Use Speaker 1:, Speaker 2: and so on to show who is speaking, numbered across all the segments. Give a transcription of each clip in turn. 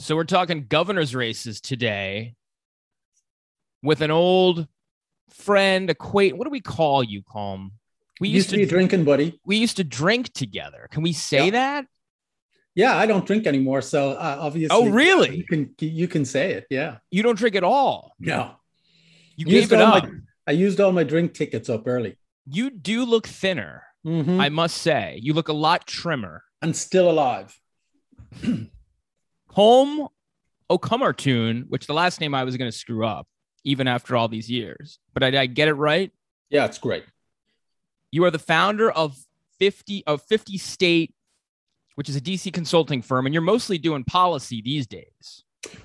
Speaker 1: So we're talking governor's races today with an old friend, acquaintance. What do we call you, Colm?
Speaker 2: We used, used to be drinking buddy.
Speaker 1: We used to drink together. Can we say yeah. that?
Speaker 2: Yeah, I don't drink anymore, so uh, obviously.
Speaker 1: Oh, really?
Speaker 2: You can you can say it. Yeah.
Speaker 1: You don't drink at all.
Speaker 2: No.
Speaker 1: You used gave it up.
Speaker 2: My, I used all my drink tickets up early.
Speaker 1: You do look thinner.
Speaker 2: Mm-hmm.
Speaker 1: I must say, you look a lot trimmer
Speaker 2: and still alive.
Speaker 1: Colm O'Comartun, which the last name I was going to screw up, even after all these years. But I, I get it right.
Speaker 2: Yeah, it's great.
Speaker 1: You are the founder of 50 of 50 State, which is a DC consulting firm, and you're mostly doing policy these days.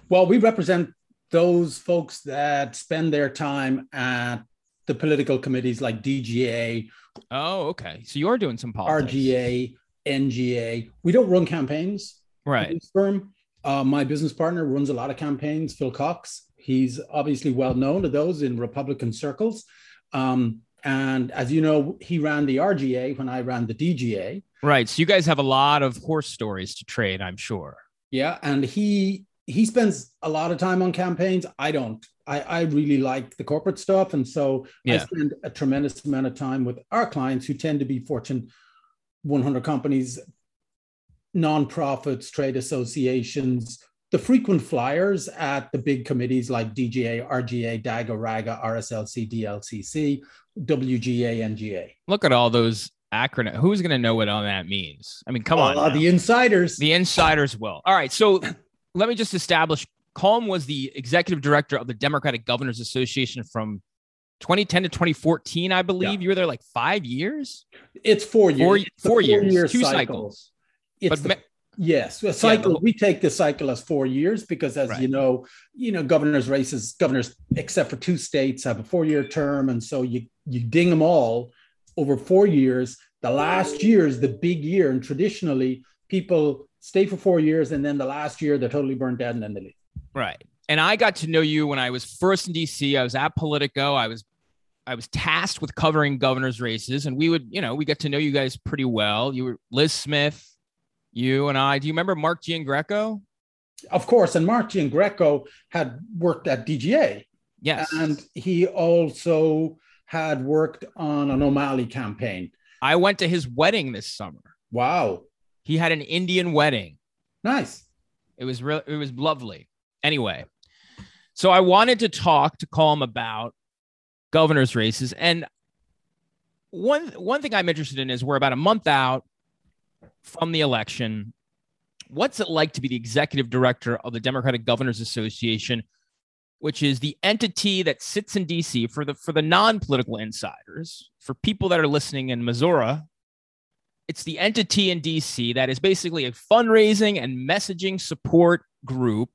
Speaker 2: Well, we represent those folks that spend their time at the political committees like DGA.
Speaker 1: Oh, okay. So you are doing some politics.
Speaker 2: RGA, NGA. We don't run campaigns.
Speaker 1: Right.
Speaker 2: Firm. Uh, my business partner runs a lot of campaigns, Phil Cox. He's obviously well known to those in Republican circles. Um, and as you know, he ran the RGA when I ran the DGA.
Speaker 1: Right. So you guys have a lot of horse stories to trade, I'm sure.
Speaker 2: Yeah. And he he spends a lot of time on campaigns. I don't. I, I really like the corporate stuff. And so yeah. I spend a tremendous amount of time with our clients who tend to be Fortune 100 companies, nonprofits, trade associations, the frequent flyers at the big committees like DGA, RGA, DAGA, RAGA, RSLC, DLCC, WGA, NGA.
Speaker 1: Look at all those acronyms. Who's going to know what all that means? I mean, come on.
Speaker 2: Uh, the insiders.
Speaker 1: The insiders will. All right. So let me just establish Colm was the executive director of the Democratic Governors Association from 2010 to 2014, I believe. Yeah. You were there like five years?
Speaker 2: It's four years. Four,
Speaker 1: four, four years, year two cycles. cycles.
Speaker 2: It's but the, yes, a cycle. Yeah, we take the cycle as four years because, as right. you know, you know, governors' races, governors, except for two states, have a four-year term, and so you you ding them all over four years. The last year is the big year, and traditionally, people stay for four years, and then the last year they're totally burnt out, and then they leave.
Speaker 1: Right. And I got to know you when I was first in DC. I was at Politico. I was I was tasked with covering governors' races, and we would, you know, we got to know you guys pretty well. You were Liz Smith, you and I. Do you remember Mark Giangreco?
Speaker 2: Of course, and Mark Giangreco had worked at DGA.
Speaker 1: Yes,
Speaker 2: and he also had worked on an O'Malley campaign.
Speaker 1: I went to his wedding this summer.
Speaker 2: Wow,
Speaker 1: he had an Indian wedding.
Speaker 2: Nice.
Speaker 1: It was real. It was lovely. Anyway, so I wanted to talk to Colm about governor's races. And one one thing I'm interested in is we're about a month out from the election. What's it like to be the executive director of the Democratic Governors Association, which is the entity that sits in DC for the for the non-political insiders, for people that are listening in Missouri? It's the entity in DC that is basically a fundraising and messaging support group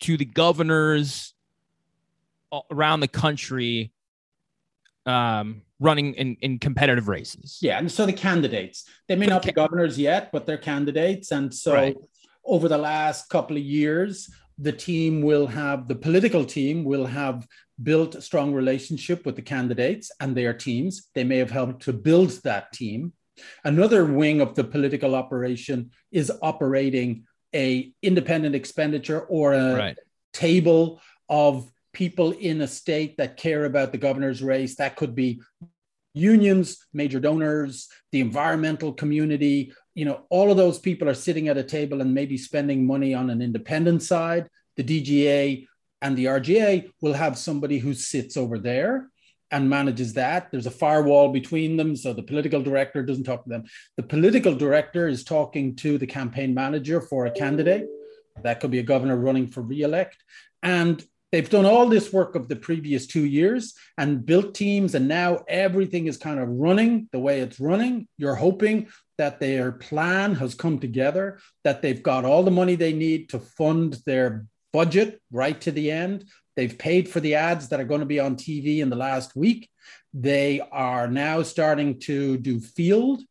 Speaker 1: to the governors around the country um, running in, in competitive races.
Speaker 2: Yeah, and so the candidates, they may not be governors yet, but they're candidates. And so right. over the last couple of years, the team will have, the political team will have built a strong relationship with the candidates and their teams. They may have helped to build that team. Another wing of the political operation is operating a independent expenditure or a right. table of people in a state that care about the governor's race. That could be unions, major donors, the environmental community. You know, all of those people are sitting at a table and maybe spending money on an independent side. The DGA and the RGA will have somebody who sits over there and manages that. There's a firewall between them, so the political director doesn't talk to them. The political director is talking to the campaign manager for a candidate. That could be a governor running for re-elect. And they've done all this work of the previous two years and built teams and now everything is kind of running the way it's running. You're hoping that their plan has come together that they've got all the money they need to fund their budget right to the end. They've paid for the ads that are going to be on tv in the last week. They are now starting to do field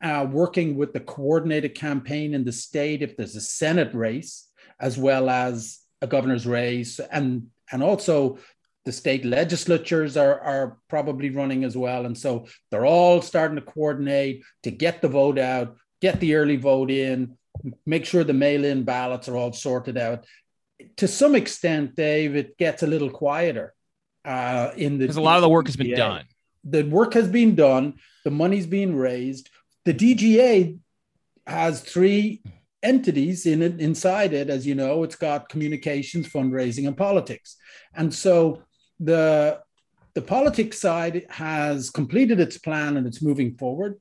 Speaker 2: uh, working with the coordinated campaign in the state if there's a senate race as well as a governor's race, and and also the state legislatures are, are probably running as well. And so they're all starting to coordinate to get the vote out, get the early vote in, make sure the mail-in ballots are all sorted out. To some extent, Dave, it gets a little quieter uh, in the
Speaker 1: because a lot of the work has been done.
Speaker 2: The work has been done. The money's being raised. The DGA has three entities in it inside it as you know it's got communications fundraising and politics and so the the politics side has completed its plan and it's moving forward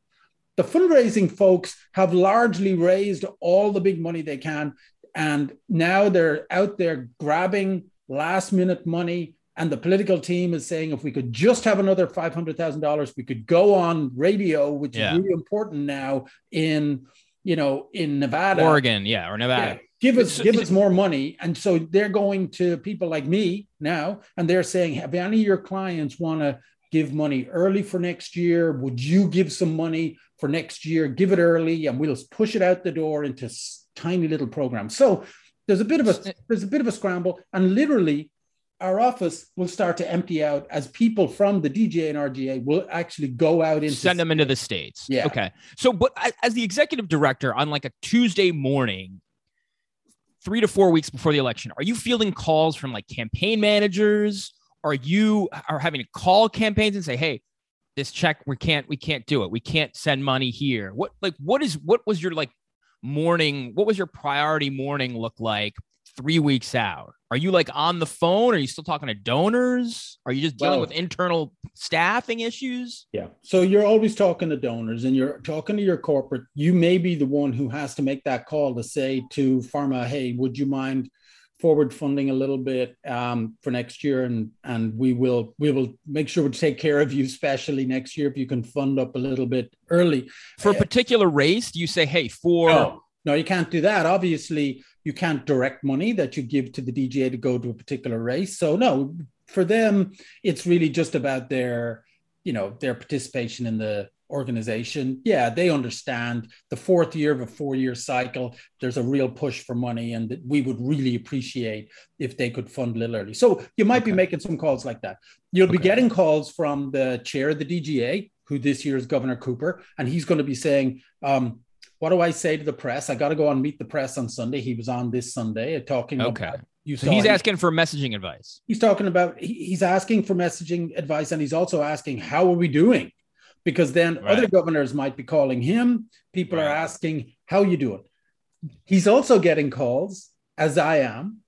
Speaker 2: the fundraising folks have largely raised all the big money they can and now they're out there grabbing last minute money and the political team is saying if we could just have another $500,000 we could go on radio which yeah. is really important now in you know, in Nevada,
Speaker 1: Oregon, yeah, or Nevada. Yeah,
Speaker 2: give us give us more money. And so they're going to people like me now, and they're saying, have any of your clients want to give money early for next year? Would you give some money for next year? Give it early, and we'll push it out the door into tiny little programs. So there's a bit of a eh there's a bit of a scramble, and literally our office will start to empty out as people from the DGA and RGA will actually go out and
Speaker 1: send them into the states.
Speaker 2: Yeah.
Speaker 1: Okay. So, but as the executive director on like a Tuesday morning, three to four weeks before the election, are you fielding calls from like campaign managers? Are you are having to call campaigns and say, "Hey, this check we can't we can't do it. We can't send money here." What like what is what was your like morning? What was your priority morning look like three weeks out? Are you like on the phone? Are you still talking to donors? Are you just dealing well, with internal staffing issues?
Speaker 2: Yeah. So you're always talking to donors and you're talking to your corporate. You may be the one who has to make that call to say to pharma, hey, would you mind forward funding a little bit um, for next year and and we will we will make sure we take care of you especially next year if you can fund up a little bit early
Speaker 1: for a particular race do you say hey for
Speaker 2: no, no you can't do that obviously you can't direct money that you give to the DGA to go to a particular race. So no, for them, it's really just about their, you know, their participation in the organization. Yeah, they understand the fourth year of a four-year cycle. There's a real push for money, and we would really appreciate if they could fund a little early. So you might okay. be making some calls like that. You'll okay. be getting calls from the chair of the DGA, who this year is Governor Cooper, and he's going to be saying, um, what do I say to the press? I got to go and meet the press on Sunday. He was on this Sunday uh, talking.
Speaker 1: Okay. About, you so he's asking for messaging advice.
Speaker 2: He's talking about he's asking for messaging advice, and he's also asking how are we doing, because then right. other governors might be calling him. People right. are asking how you doing. He's also getting calls, as I am,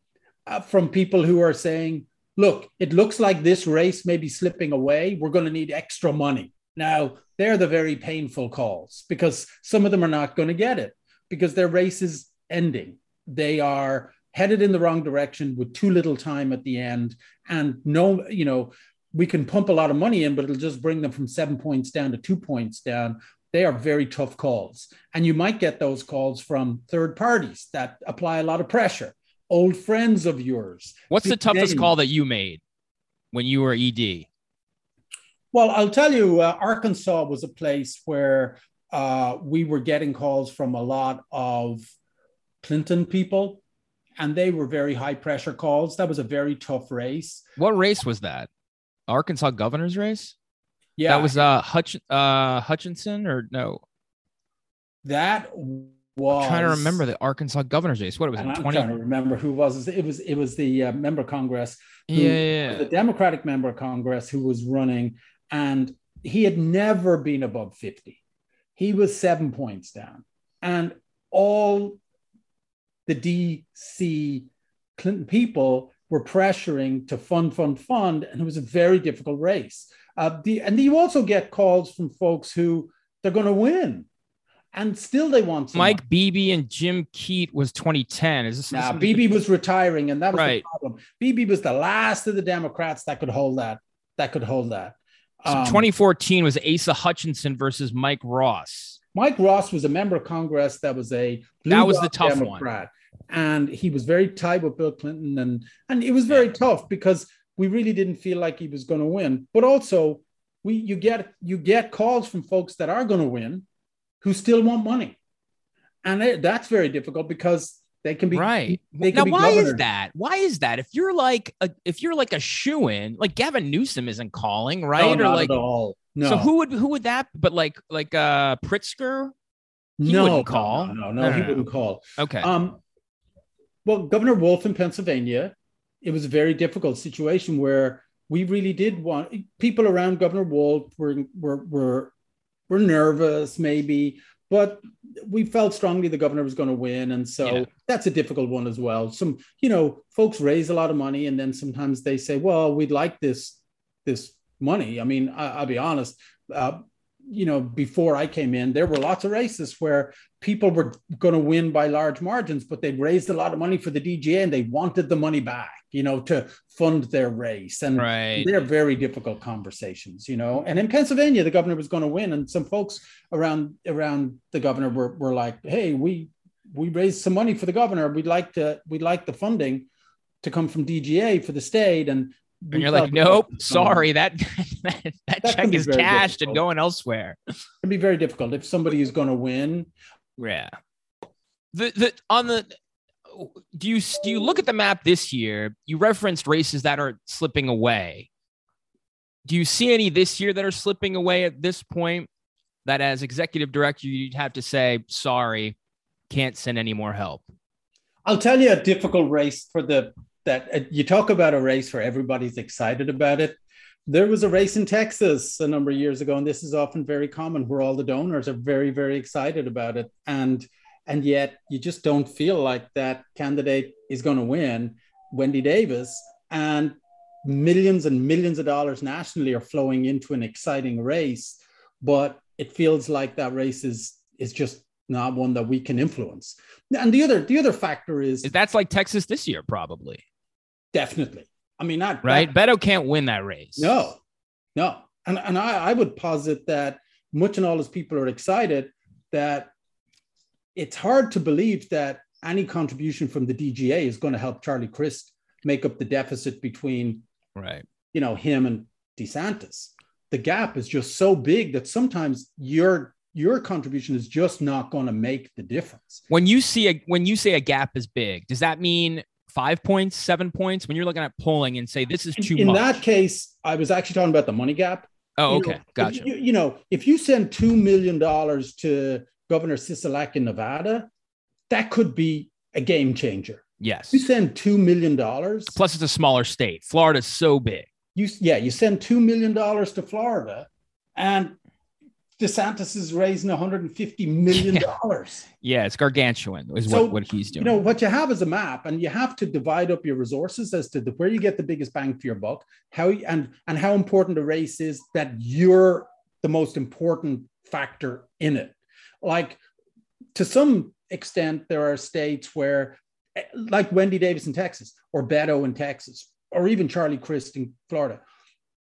Speaker 2: uh, from people who are saying, "Look, it looks like this race may be slipping away. We're going to need extra money." Now, they're the very painful calls because some of them are not going to get it because their race is ending. They are headed in the wrong direction with too little time at the end. And no, you know, we can pump a lot of money in, but it'll just bring them from seven points down to two points down. They are very tough calls. And you might get those calls from third parties that apply a lot of pressure, old friends of yours.
Speaker 1: What's the toughest call that you made when you were ED?
Speaker 2: Well, I'll tell you, uh, Arkansas was a place where uh, we were getting calls from a lot of Clinton people, and they were very high pressure calls. That was a very tough race.
Speaker 1: What race was that? Arkansas governor's race?
Speaker 2: Yeah,
Speaker 1: that was uh, Hutch uh, Hutchinson or no?
Speaker 2: That was
Speaker 1: I'm trying to remember the Arkansas governor's race. What was it?
Speaker 2: I'm 20? trying to remember who was it. Was it was the uh, member of Congress?
Speaker 1: Who, yeah, yeah,
Speaker 2: yeah, the Democratic member of Congress who was running, and he had never been above 50. He was seven points down. And all the DC Clinton people were pressuring to fund, fund, fund. And it was a very difficult race. Uh, the, and you also get calls from folks who they're going to win. And still they want
Speaker 1: Mike Beebe and Jim Keet was 2010. Is this?
Speaker 2: Now, Beebe was retiring, and that was right. the problem. Beebe was the last of the Democrats that could hold that. That could hold that.
Speaker 1: So um, 2014 was Asa Hutchinson versus Mike Ross.
Speaker 2: Mike Ross was a member of Congress that was a
Speaker 1: that was the tough Democrat,
Speaker 2: one, and he was very tight with Bill Clinton, and and it was very yeah. tough because we really didn't feel like he was going to win. But also, we you get you get calls from folks that are going to win, who still want money, and that's very difficult because they can be
Speaker 1: right.
Speaker 2: They
Speaker 1: now, why is that? Why is that? If you're like a if you're like a shoe in, like Gavin Newsom isn't calling, right?
Speaker 2: No,
Speaker 1: or like
Speaker 2: at all. No.
Speaker 1: So who would who would that? But like like uh Pritzker, He
Speaker 2: no,
Speaker 1: wouldn't call.
Speaker 2: No, no, no, no he wouldn't call.
Speaker 1: Okay.
Speaker 2: Um, well, Governor Wolf in Pennsylvania, it was a very difficult situation where we really did want people around Governor Wolf were were were were nervous, maybe, but we felt strongly the governor was going to win, and so yeah. that's a difficult one as well. Some, you know, folks raise a lot of money, and then sometimes they say, "Well, we'd like this this money." I mean, I, will be honest. Uh, you know, before I came in, there were lots of races where people were going to win by large margins, but they'd raised a lot of money for the DGA and they wanted the money back, you know, to fund their race. And
Speaker 1: right.
Speaker 2: they're very difficult conversations, you know. And in Pennsylvania, the governor was going to win, and some folks around around the governor were, were like, "Hey, we we raised some money for the governor. We'd like to we'd like the funding to come from DGA for the state." And
Speaker 1: and you're like, nope, sorry, that that, that, that check is cashed difficult. and going elsewhere.
Speaker 2: It'd be very difficult if somebody is going to win.
Speaker 1: Yeah. The the on the do you do you look at the map this year? You referenced races that are slipping away. Do you see any this year that are slipping away at this point? That as executive director, you'd have to say, sorry, can't send any more help.
Speaker 2: I'll tell you a difficult race for the that uh, you talk about a race where everybody's excited about it. There was a race in Texas a number of years ago, and this is often very common where all the donors are very, very excited about it. And and yet you just don't feel like that candidate is going to win, Wendy Davis. And millions and millions of dollars nationally are flowing into an exciting race, but it feels like that race is is just not one that we can influence. And the other the other factor is
Speaker 1: that's like Texas this year, probably.
Speaker 2: Definitely. I mean, not
Speaker 1: right. Beto can't win that race.
Speaker 2: No, no. And, and I, I would posit that much and all as people are excited that it's hard to believe that any contribution from the DGA is going to help Charlie Crist make up the deficit between,
Speaker 1: right,
Speaker 2: you know, him and DeSantis. The gap is just so big that sometimes your your contribution is just not going to make the difference.
Speaker 1: When you see a when you say a gap is big, does that mean five points, seven points when you're looking at polling and say this is too
Speaker 2: in,
Speaker 1: much?
Speaker 2: In that case, I was actually talking about the money gap.
Speaker 1: Oh, okay, know, gotcha.
Speaker 2: You, you, know, if you send two million dollars to Governor Sisolak in Nevada, that could be a game changer.
Speaker 1: Yes,
Speaker 2: you send two million dollars.
Speaker 1: Plus, it's a smaller state. Florida's so big.
Speaker 2: You yeah, you send two million dollars to Florida, and DeSantis is raising 150 million dollars.
Speaker 1: Yeah. yeah. it's gargantuan. Is so, what, what he's doing.
Speaker 2: You know what you have is a map, and you have to divide up your resources as to the, where you get the biggest bang for your buck. How and and how important a race is that you're the most important factor in it. Like to some extent, there are states where, eh, like Wendy Davis in Texas, or Beto in Texas, or even Charlie Crist in Florida.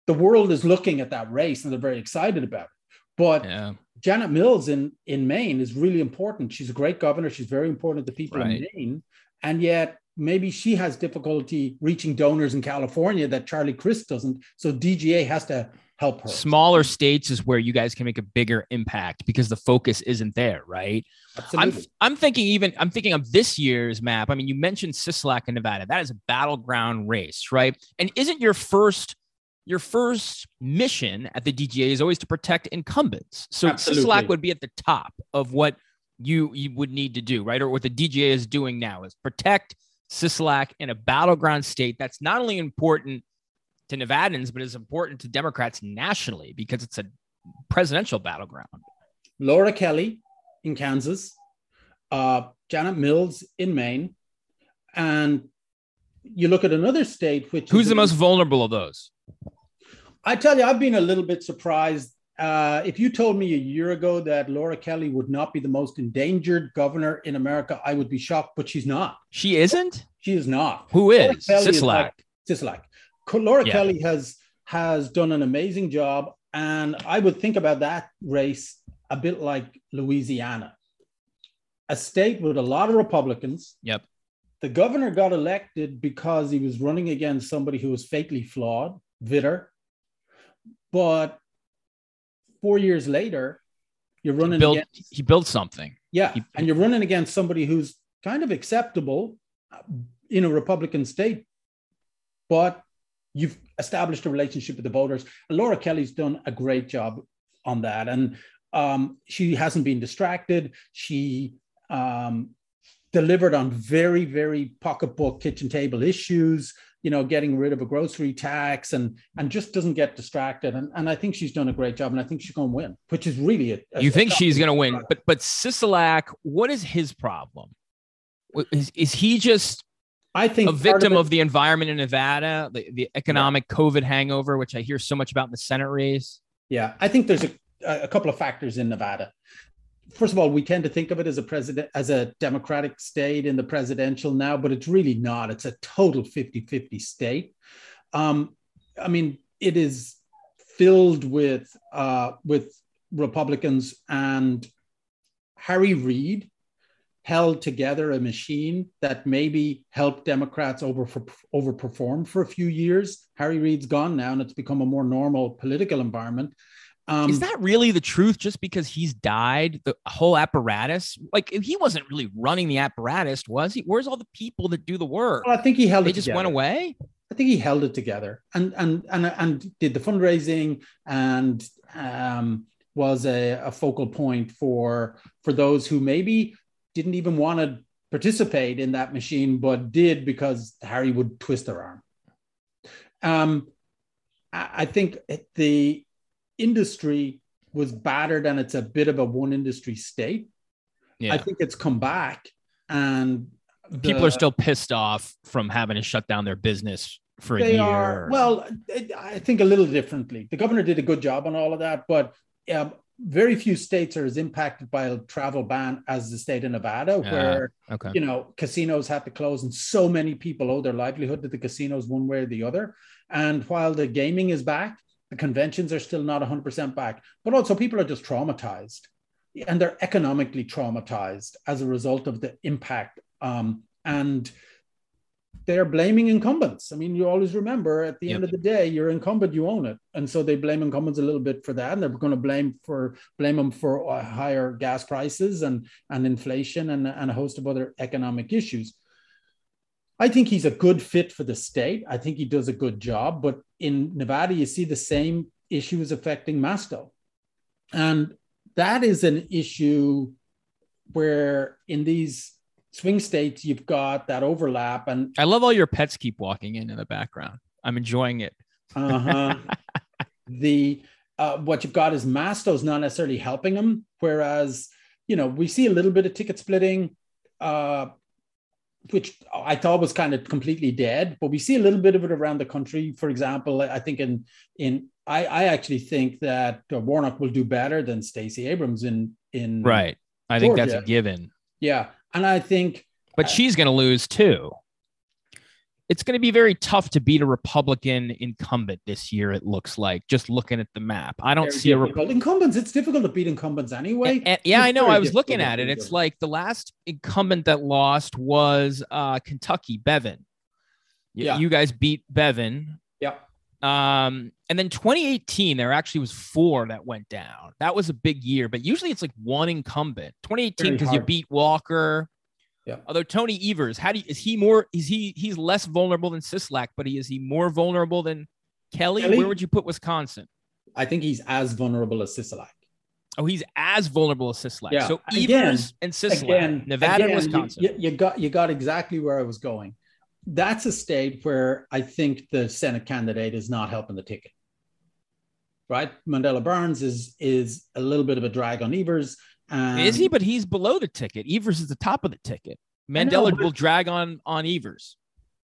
Speaker 2: The world is looking at that race and they're very excited about it but yeah. Janet Mills in, in Maine is really important. She's a great governor. She's very important to the people right. in Maine. And yet, maybe she has difficulty reaching donors in California that Charlie Crist doesn't. So DGA has to help her.
Speaker 1: Smaller states is where you guys can make a bigger impact because the focus isn't there, right? Absolutely. I'm, I'm thinking even I'm thinking of this year's map. I mean, you mentioned Sisolak in Nevada. That is a battleground race, right? And isn't your first your first mission at the DGA is always to protect incumbents. So Sisolak would be at the top of what you you would need to do, right? Or what the DGA is doing now is protect Sisolak in a battleground state that's not only important to Nevadans, but is important to Democrats nationally because it's a presidential battleground.
Speaker 2: Laura Kelly in Kansas, uh, Janet Mills in Maine, and you look at another state which
Speaker 1: who's the most vulnerable of those
Speaker 2: I tell you, I've been a little bit surprised. Uh, if you told me a year ago that Laura Kelly would not be the most endangered governor in America, I would be shocked, but she's not.
Speaker 1: She isn't?
Speaker 2: She is not.
Speaker 1: Who is? Sisolak.
Speaker 2: Sisolak. Laura yeah. Kelly has has done an amazing job. And I would think about that race a bit like Louisiana, a state with a lot of Republicans.
Speaker 1: Yep.
Speaker 2: The governor got elected because he was running against somebody who was fatally flawed, Vitter. But four years later, you're running he
Speaker 1: built,
Speaker 2: against,
Speaker 1: he built something.
Speaker 2: Yeah.
Speaker 1: He,
Speaker 2: and you're running against somebody who's kind of acceptable in a Republican state, but you've established a relationship with the voters. And Laura Kelly's done a great job on that. And um, she hasn't been distracted. She um, delivered on very, very pocketbook kitchen table issues, you know, getting rid of a grocery tax and and just doesn't get distracted. And, and I think she's done a great job. And I think she's going to win, which is really a,
Speaker 1: a You think she's going to win, but but Sisolak, what is his problem? Is, is he just
Speaker 2: I think
Speaker 1: a victim of, it, of, the environment in Nevada, the, the economic yeah. COVID hangover, which I hear so much about in the Senate race?
Speaker 2: Yeah, I think there's a, a couple of factors in Nevada first of all, we tend to think of it as a president as a democratic state in the presidential now, but it's really not. It's a total 50-50 state. Um, I mean, it is filled with uh, with Republicans and Harry Reid held together a machine that maybe helped Democrats over overperform for a few years. Harry Reid's gone now, and it's become a more normal political environment.
Speaker 1: Um, is that really the truth? Just because he's died, the whole apparatus, like he wasn't really running the apparatus, was he? Where's all the people that do the work?
Speaker 2: Well, I think he held it together.
Speaker 1: they
Speaker 2: it.
Speaker 1: just
Speaker 2: together.
Speaker 1: went away.
Speaker 2: I think he held it together and and and and did the fundraising and um, was a, a focal point for for those who maybe didn't even want to participate in that machine, but did because Harry would twist their arm. Um, I think the industry was battered and it's a bit of a one industry state. Yeah. I think it's come back and
Speaker 1: the, people are still pissed off from having to shut down their business for a year. Are,
Speaker 2: well, I think a little differently. The governor did a good job on all of that, but um, very few states are as impacted by a travel ban as the state of Nevada, where okay. you know casinos had to close and so many people owe their livelihood to the casinos one way or the other. And while the gaming is back, the conventions are still not 100% back, but also people are just traumatized and they're economically traumatized as a result of the impact. Um, and they're blaming incumbents. I mean, you always remember at the yep. end of the day, you're incumbent, you own it, and so they blame incumbents a little bit for that, and they're going to blame for blame them for uh, higher gas prices and and inflation and, and a host of other economic issues. I think he's a good fit for the state. I think he does a good job. But in Nevada, you see the same issues affecting Masto. And that is an issue where in these swing states, you've got that overlap. And
Speaker 1: I love all your pets keep walking in in the background. I'm enjoying it.
Speaker 2: uh-huh. the uh, what you've got is Masto's not necessarily helping him, Whereas, you know, we see a little bit of ticket splitting. Uh, which I thought was kind of completely dead, but we see a little bit of it around the country. For example, I think in in I, I actually think that uh, Warnock will do better than Stacey Abrams in in
Speaker 1: right. I Georgia. think that's a given.
Speaker 2: Yeah, and I think,
Speaker 1: but she's going to lose too it's going to be very tough to beat a Republican incumbent this year. It looks like just looking at the map. I don't see
Speaker 2: difficult. a Republican incumbents. It's difficult to beat incumbents anyway.
Speaker 1: And, and, yeah, I know. I was looking at it. It's like the last incumbent that lost was uh, Kentucky, Bevin. Yeah, you guys beat Bevin.
Speaker 2: Yeah.
Speaker 1: Um, and then 2018, there actually was four that went down. That was a big year, but usually it's like one incumbent. 2018 because you beat Walker.
Speaker 2: Yeah.
Speaker 1: Although Tony Evers, how do you, is he more? Is he he's less vulnerable than Sisolak, but he is he more vulnerable than Kelly? Kelly? Where would you put Wisconsin?
Speaker 2: I think he's as vulnerable as Sisolak.
Speaker 1: Oh, he's as vulnerable as Sisolak. Yeah. So Evers and Sisolak, again, Nevada, again, Wisconsin.
Speaker 2: You, you got you got exactly where I was going. That's a state where I think the Senate candidate is not helping the ticket. Right, Mandela Barnes is is a little bit of a drag on Evers.
Speaker 1: Um, is he? But he's below the ticket. Evers is the top of the ticket. Mandela know, will drag on on Evers.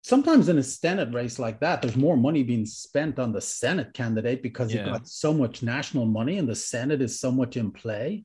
Speaker 2: Sometimes in a Senate race like that, there's more money being spent on the Senate candidate because yeah. you've got so much national money and the Senate is so much in play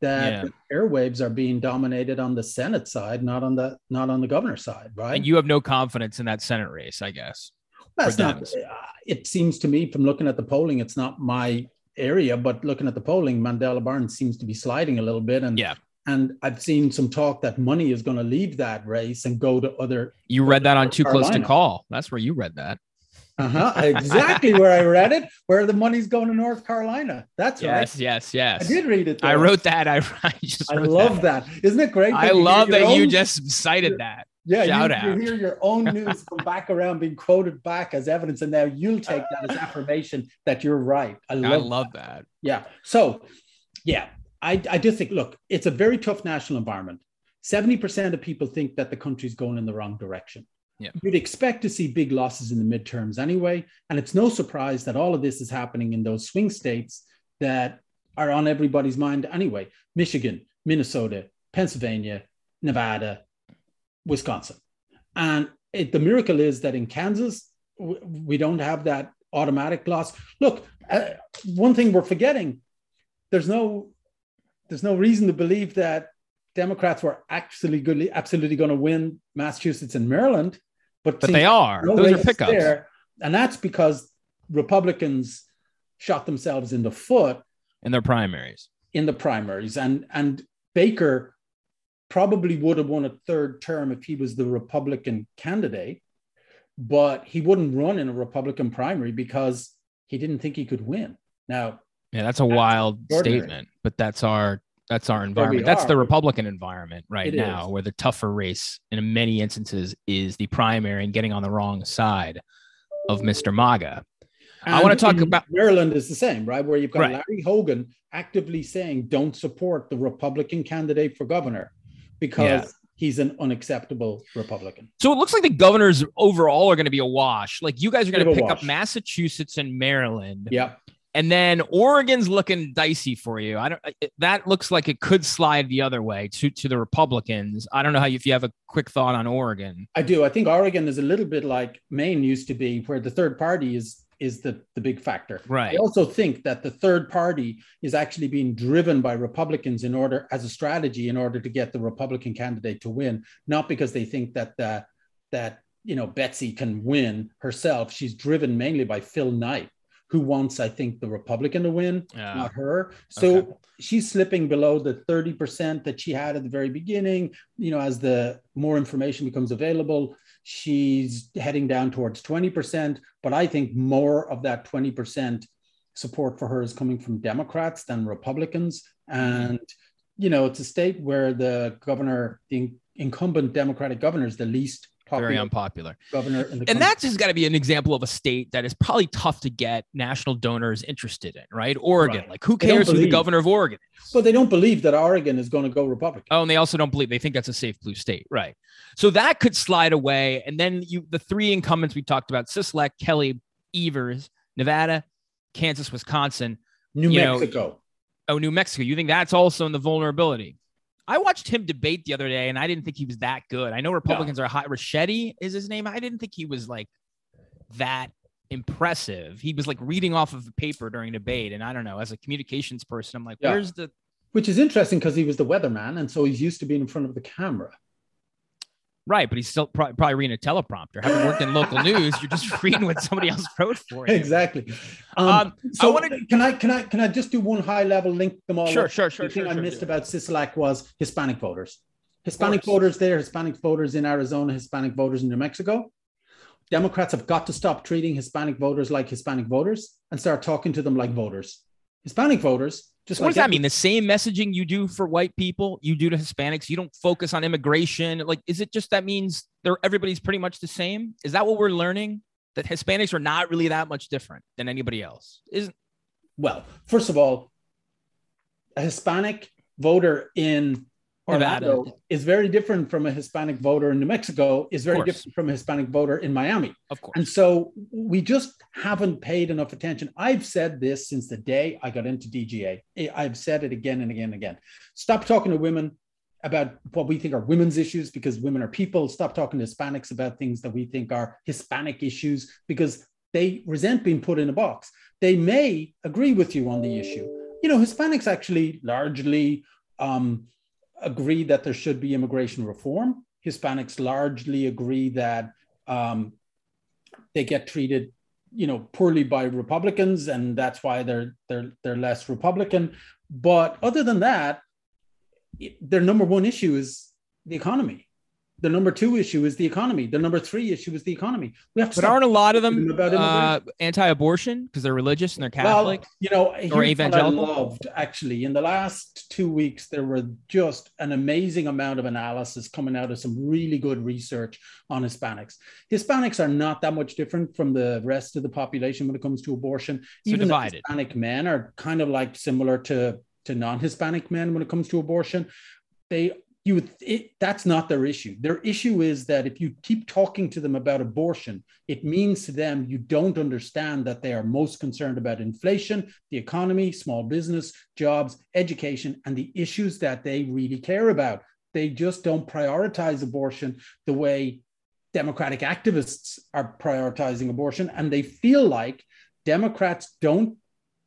Speaker 2: that yeah. airwaves are being dominated on the Senate side, not on the not on the governor side, right?
Speaker 1: And you have no confidence in that Senate race, I guess.
Speaker 2: That's not. Uh, it seems to me from looking at the polling, it's not my area, but looking at the polling, Mandela Barnes seems to be sliding a little bit. And
Speaker 1: yeah,
Speaker 2: and I've seen some talk that money is going to leave that race and go to other.
Speaker 1: You read that on Too Carolina. Close to Call. That's where you read that.
Speaker 2: Uh-huh. Exactly where I read it, where the money's going to North Carolina. That's
Speaker 1: yes,
Speaker 2: right.
Speaker 1: Yes, yes, yes.
Speaker 2: I did read it.
Speaker 1: Though. I wrote that. I, I
Speaker 2: just I love that. that. Isn't it great?
Speaker 1: I love that you just cited that.
Speaker 2: Yeah, Shout you, out. you hear your own news come back around being quoted back as evidence, and now you'll take that as affirmation that you're right. I love,
Speaker 1: I love that. that.
Speaker 2: Yeah. So Yeah, I, I do think, look, it's a very tough national environment. 70% of people think that the country's going in the wrong direction.
Speaker 1: Yeah.
Speaker 2: You'd expect to see big losses in the midterms anyway. And it's no surprise that all of this is happening in those swing states that are on everybody's mind anyway Michigan, Minnesota, Pennsylvania, Nevada, Wisconsin. And it, the miracle is that in Kansas, w- we don't have that automatic loss. Look, uh, one thing we're forgetting there's no there's no reason to believe that Democrats were actually good, absolutely going to win Massachusetts and Maryland, but,
Speaker 1: but they are.
Speaker 2: no
Speaker 1: Those are pickups.
Speaker 2: there. and that's because Republicans shot themselves in the foot
Speaker 1: in their primaries.
Speaker 2: in the primaries, and and Baker probably would have won a third term if he was the Republican candidate, but he wouldn't run in a Republican primary because he didn't think he could win. Now,
Speaker 1: Yeah, that's a wild
Speaker 2: extraordinary.
Speaker 1: statement, but that's our that's our environment. That's the Republican environment right
Speaker 2: It
Speaker 1: now,
Speaker 2: is.
Speaker 1: where the tougher race in many instances is the primary and getting on the wrong side of Mr. MAGA. I wanna talk about-
Speaker 2: Maryland is the same, right? Where you've got
Speaker 1: Right.
Speaker 2: Larry Hogan actively saying, "Don't support the Republican candidate for governor," because
Speaker 1: Yeah.
Speaker 2: he's an unacceptable Republican.
Speaker 1: So it looks like the governors overall are going to be a wash. Like you guys are going to pick up. Massachusetts and Maryland.
Speaker 2: Yeah,
Speaker 1: And then Oregon's looking dicey for you. I don't. That looks like it could slide the other way to to the Republicans. I don't know how you, if you have a quick thought on Oregon.
Speaker 2: I do. I think Oregon is a little bit like Maine used to be, where the third party is is the the big factor.
Speaker 1: Right.
Speaker 2: I also think that the third party is actually being driven by Republicans in order as a strategy in order to get the Republican candidate to win, not because they think that the, that you know Betsy can win herself. She's driven mainly by Phil Knight, who wants, I think, the Republican to win,
Speaker 1: Yeah.
Speaker 2: not her. So
Speaker 1: Okay.
Speaker 2: she's slipping below the 30% that she had at the very beginning. You know, as the more information becomes available, she's heading down towards 20%. But I think more of that 20% support for her is coming from Democrats than Republicans. And, you know, it's a state where the governor, the incumbent Democratic governor, is the least
Speaker 1: Very unpopular.
Speaker 2: governor in the
Speaker 1: And that's just got to be an example of a state that is probably tough to get national donors interested in, right? Oregon.
Speaker 2: Right.
Speaker 1: Like, who cares who the governor of Oregon is?
Speaker 2: But they don't believe that Oregon is going to go Republican.
Speaker 1: Oh, and they also don't believe they think that's a safe blue state, right? So that could slide away, and then you the three incumbents we talked about: Sisolak, Kelly, Evers, Nevada, Kansas, Wisconsin.
Speaker 2: New
Speaker 1: you know,
Speaker 2: Mexico.
Speaker 1: Oh, New Mexico. You think that's also in the vulnerability? I watched him debate the other day, and I didn't think he was that good. I know Republicans are hot. Ronchetti is his name. I didn't think he was like that impressive. He was like reading off of a paper during debate, and I don't know. As a communications person, I'm like,
Speaker 2: Yeah.
Speaker 1: where's the
Speaker 2: which is interesting because he was the weatherman, and so he's used to being in front of the camera.
Speaker 1: Right, but he's still probably, probably reading a teleprompter. Having worked in local news, you're just reading what somebody else wrote for you.
Speaker 2: Exactly. Um,
Speaker 1: Um,
Speaker 2: so
Speaker 1: wanna-
Speaker 2: can I can I can I just do one high level link them all?
Speaker 1: Sure,
Speaker 2: up?
Speaker 1: sure, sure,
Speaker 2: The thing
Speaker 1: sure,
Speaker 2: I
Speaker 1: sure,
Speaker 2: missed about Sisolak was Hispanic voters. Hispanic voters there, Hispanic voters in Arizona, Hispanic voters in New Mexico. Democrats have got to stop treating Hispanic voters like Hispanic voters and start talking to them like voters. Hispanic voters, just
Speaker 1: what
Speaker 2: like
Speaker 1: does that mean? The same messaging you do for white people, you do to Hispanics. You don't focus on immigration. Like, is it just that means they're everybody's pretty much the same? Is that what we're learning? That Hispanics are not really that much different than anybody else? Isn't
Speaker 2: Well, first of all, a Hispanic voter in
Speaker 1: Nevada.
Speaker 2: Is very different from a Hispanic voter in New Mexico, is very different from a Hispanic voter in Miami.
Speaker 1: of course.
Speaker 2: And so we just haven't paid enough attention. I've said this since the day I got into DGA. I've said it again and again and again. Stop talking to women about what we think are women's issues because women are people. Stop talking to Hispanics about things that we think are Hispanic issues because they resent being put in a box. They may agree with you on the issue. You know, Hispanics actually largely um, agree that there should be immigration reform. Hispanics largely agree that um, they get treated, you know, poorly by Republicans, and that's why they're they're they're less Republican. But other than that, their number one issue is the economy. The number two issue is the economy. The number three issue is the economy. We have to
Speaker 1: But aren't a lot of them
Speaker 2: About
Speaker 1: uh, anti-abortion because they're religious and they're
Speaker 2: well,
Speaker 1: Catholic?
Speaker 2: you know, here's what I loved actually in the last two weeks, there were just an amazing amount of analysis coming out of some really good research on Hispanics. Hispanics are not that much different from the rest of the population when it comes to abortion.
Speaker 1: So
Speaker 2: Even
Speaker 1: divided.
Speaker 2: Hispanic men are kind of like similar to to non-Hispanic men when it comes to abortion. They you it, that's not their issue. Their issue is that if you keep talking to them about abortion, it means to them you don't understand that they are most concerned about inflation, the economy, small business, jobs, education, and the issues that they really care about. They just don't prioritize abortion the way Democratic activists are prioritizing abortion, and they feel like Democrats don't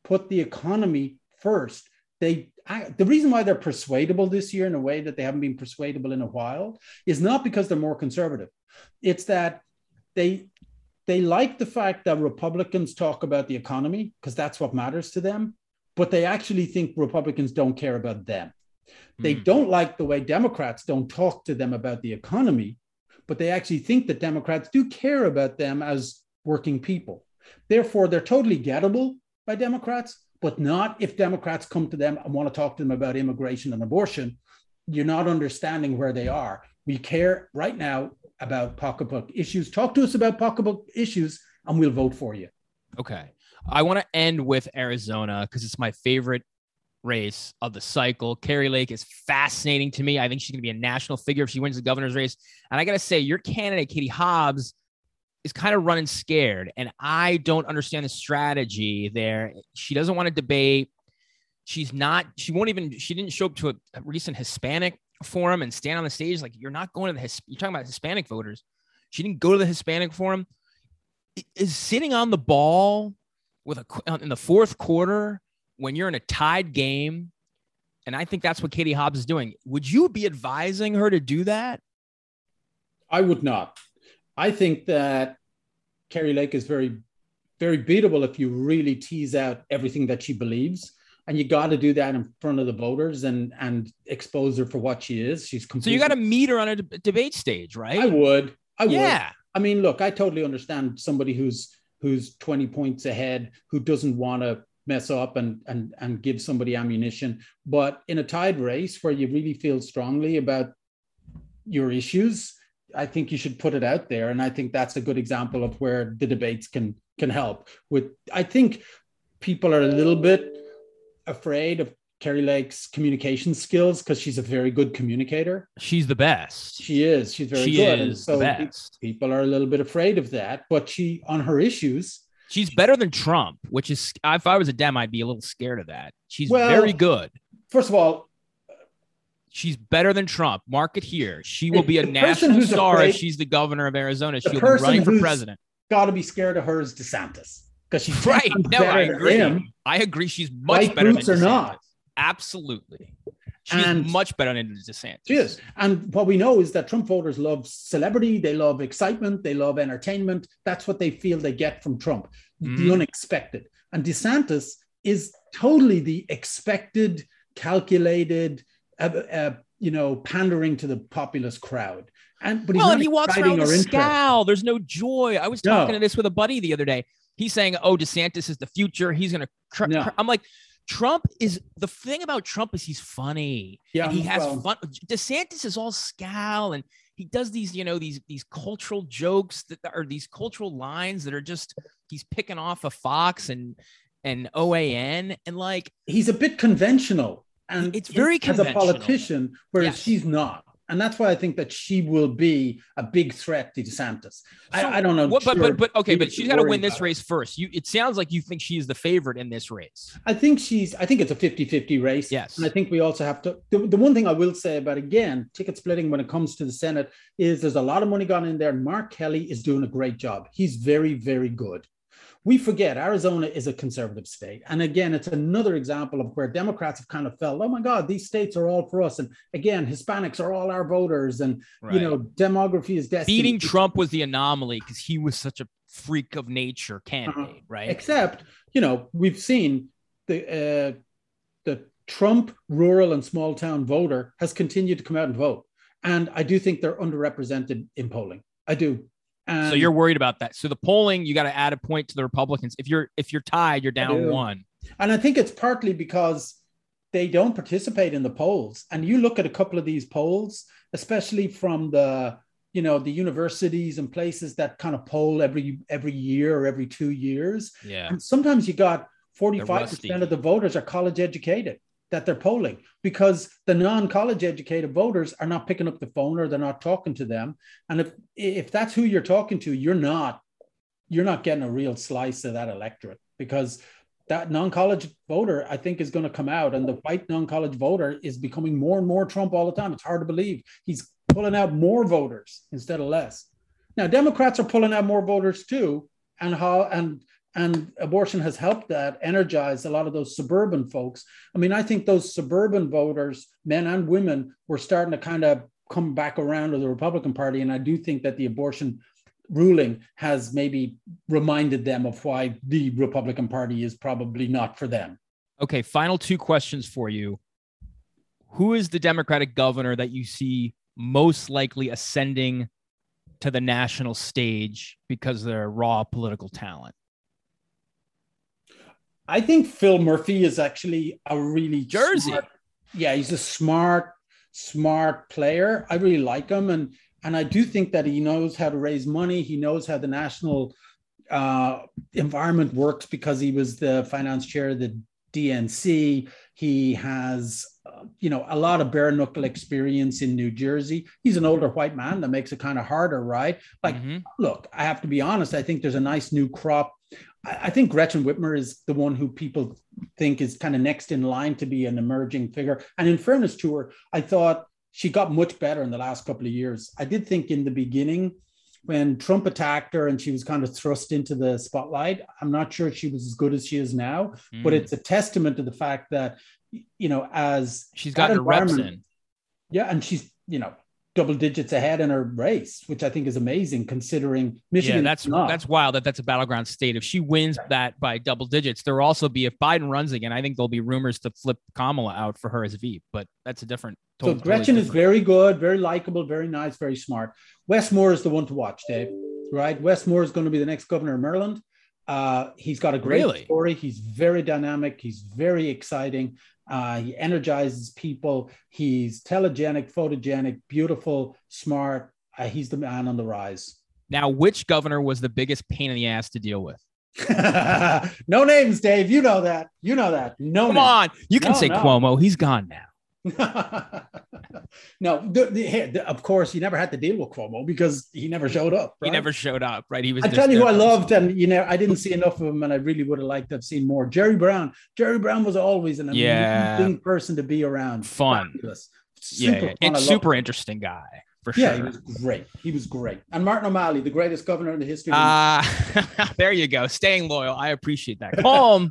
Speaker 2: put the economy first. They I, the reason why they're persuadable this year in a way that they haven't been persuadable in a while is not because they're more conservative. It's that they they like the fact that Republicans talk about the economy because that's what matters to them, but they actually think Republicans don't care about them. They mm. don't like the way Democrats don't talk to them about the economy, but they actually think that Democrats do care about them as working people. Therefore, they're totally gettable by Democrats, but not if Democrats come to them and want to talk to them about immigration and abortion. You're not understanding where they are. We care right now about pocketbook issues. Talk to us about pocketbook issues and we'll vote for you.
Speaker 1: Okay. I want to end with Arizona because it's my favorite race of the cycle. Kari Lake is fascinating to me. I think she's going to be a national figure if she wins the governor's race. And I got to say, your candidate, Katie Hobbs, is kind of running scared. And I don't understand the strategy there. She doesn't want to debate. She's not, she won't even, she didn't show up to a, a recent Hispanic forum and stand on the stage. Like, you're not going to the, you're talking about Hispanic voters. She didn't go to the Hispanic forum. Is sitting on the ball with a, in the fourth quarter when you're in a tied game. And I think that's what Katie Hobbs is doing. Would you be advising her to do that?
Speaker 2: I would not. I think that Kari Lake is very, very beatable if you really tease out everything that she believes. And you got to do that in front of the voters and and expose her for what she is. She's
Speaker 1: completely- so you got to meet her on a d- debate stage, right?
Speaker 2: I would. I would. Yeah. I mean, look, I totally understand somebody who's who's 20 points ahead, who doesn't want to mess up and and and give somebody ammunition. But in a tied race where you really feel strongly about your issues, I think you should put it out there, and I think that's a good example of where the debates can can help. With I think people are a little bit afraid of Kari Lake's communication skills because she's a very good communicator.
Speaker 1: She's the best.
Speaker 2: She is. She's very
Speaker 1: she
Speaker 2: good.
Speaker 1: Is and so the best.
Speaker 2: people are a little bit afraid of that, but she on her issues.
Speaker 1: She's better than Trump, which is if I was a Dem, I'd be a little scared of that. She's well, very good.
Speaker 2: First of all,
Speaker 1: She's better than Trump. Mark it here. She will be a national star afraid, if she's the governor of Arizona. She'll be running for president.
Speaker 2: Got to be scared of her is DeSantis because she's
Speaker 1: right. No, I agree. I agree. She's much White better than DeSantis. not. Absolutely. She's and much better than DeSantis.
Speaker 2: She is. And what we know is that Trump voters love celebrity, they love excitement, they love entertainment. That's what they feel they get from Trump, mm. the unexpected. And DeSantis is totally the expected, calculated, uh, uh, you know, pandering to the populist crowd. And but
Speaker 1: well, and he walks around with a scowl. There's no joy. I was talking no. to this with a buddy the other day. He's saying, "Oh, DeSantis is the future. He's gonna." Cr- no. cr-. I'm like, Trump is the thing about Trump is he's funny. Yeah, he has well, fun. DeSantis is all scowl and he does these, you know, these these cultural jokes that are these cultural lines that are just he's picking off a Fox and and OAN and like
Speaker 2: he's a bit conventional and
Speaker 1: it's very
Speaker 2: as a politician, whereas yes. she's not. And that's why I think that she will be a big threat to DeSantis. So, I, I, don't know.
Speaker 1: What, but, but, but, okay, but she's got to win this race first. You, it sounds like you think she's the favorite in this race.
Speaker 2: I think she's, I think it's a 50 50 race.
Speaker 1: Yes.
Speaker 2: And I think we also have to, the, the one thing I will say about, again, ticket splitting when it comes to the Senate is there's a lot of money gone in there. And Mark Kelly is doing a great job. He's very, very good we forget Arizona is a conservative state. And again, it's another example of where Democrats have kind of felt, oh my God, these states are all for us. And again, Hispanics are all our voters. And, right. you know, demography is destiny.
Speaker 1: Beating Trump was the anomaly because he was such a freak of nature candidate, uh-huh. right?
Speaker 2: Except, you know, we've seen the, uh, the Trump rural and small town voter has continued to come out and vote. And I do think they're underrepresented in polling. I do.
Speaker 1: Um, so you're worried about that. So the polling, you got to add a point to the Republicans. If you're if you're tied, you're down one.
Speaker 2: And I think it's partly because they don't participate in the polls. And you look at a couple of these polls, especially from the you know the universities and places that kind of poll every every year or every two years.
Speaker 1: Yeah.
Speaker 2: And sometimes you got 45% of the voters are college educated. That they're polling because the non-college educated voters are not picking up the phone or they're not talking to them. And if if that's who you're talking to, you're not you're not getting a real slice of that electorate because that non-college voter, I think, is going to come out, and the white non-college voter is becoming more and more Trump all the time. It's hard to believe he's pulling out more voters instead of less. Now, Democrats are pulling out more voters too, and how and and abortion has helped that energize a lot of those suburban folks. I mean, I think those suburban voters, men and women, were starting to kind of come back around to the Republican Party, and I do think that the abortion ruling has maybe reminded them of why the Republican Party is probably not for them.
Speaker 1: Okay, final two questions for you. Who is the Democratic governor that you see most likely ascending to the national stage because of their raw political talent?
Speaker 2: I think Phil Murphy is actually a really
Speaker 1: Jersey.
Speaker 2: Smart, yeah, he's a smart, smart player. I really like him, and and I do think that he knows how to raise money. He knows how the national uh, environment works because he was the finance chair of the DNC. He has, uh, you know, a lot of bare knuckle experience in New Jersey. He's an older white man that makes it kind of harder, right? Like, mm-hmm. look, I have to be honest. I think there's a nice new crop. I, think Gretchen Whitmer is the one who people think is kind of next in line to be an emerging figure. And in fairness to her, I thought she got much better in the last couple of years. I did think in the beginning when Trump attacked her and she was kind of thrust into the spotlight, I'm not sure she was as good as she is now, mm. but it's a testament to the fact that, you know, as
Speaker 1: she's got her reps in.
Speaker 2: Yeah. And she's, you know, double digits ahead in her race, which I think is amazing considering Michigan.
Speaker 1: Yeah, that's not. that's wild that that's a battleground state. If she wins that by double digits, there will also be if Biden runs again. I think there'll be rumors to flip Kamala out for her as VP, but that's a different.
Speaker 2: Totally, so Gretchen totally is very good, very likable, very nice, very smart. Wes Moore is the one to watch, Dave. Right, Wes Moore is going to be the next governor of Maryland. Uh, he's got a great really? story. He's very dynamic. He's very exciting. Uh, he energizes people. He's telegenic, photogenic, beautiful, smart. Uh, he's the man on the rise.
Speaker 1: Now, which governor was the biggest pain in the ass to deal with?
Speaker 2: no names, Dave. You know that. You know that. No.
Speaker 1: Come
Speaker 2: names.
Speaker 1: on. You can no, say no. Cuomo. He's gone now.
Speaker 2: no, the, the, the, of course, you never had to deal with Cuomo because he never showed up.
Speaker 1: Right? He never showed up, right? He was.
Speaker 2: I tell you who I loved, and you know, I didn't see enough of him, and I really would have liked to have seen more. Jerry Brown. Jerry Brown was always an amazing yeah. person to be around.
Speaker 1: Fun, yeah, yeah. and super interesting guy for
Speaker 2: yeah,
Speaker 1: sure.
Speaker 2: he was great. He was great. And Martin O'Malley, the greatest governor in the history.
Speaker 1: Ah, uh, there you go. Staying loyal. I appreciate that. Colm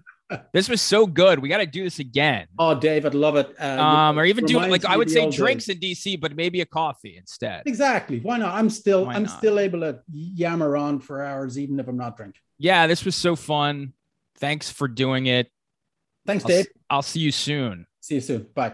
Speaker 1: this was so good. We got to do this again.
Speaker 2: Oh, Dave, I'd love it.
Speaker 1: Uh, um, or even do like I would say drinks days. in DC, but maybe a coffee instead.
Speaker 2: Exactly. Why not? I'm still Why I'm not? still able to yammer on for hours, even if I'm not drinking.
Speaker 1: Yeah, this was so fun. Thanks for doing it.
Speaker 2: Thanks,
Speaker 1: I'll,
Speaker 2: Dave.
Speaker 1: I'll see you soon.
Speaker 2: See you soon. Bye.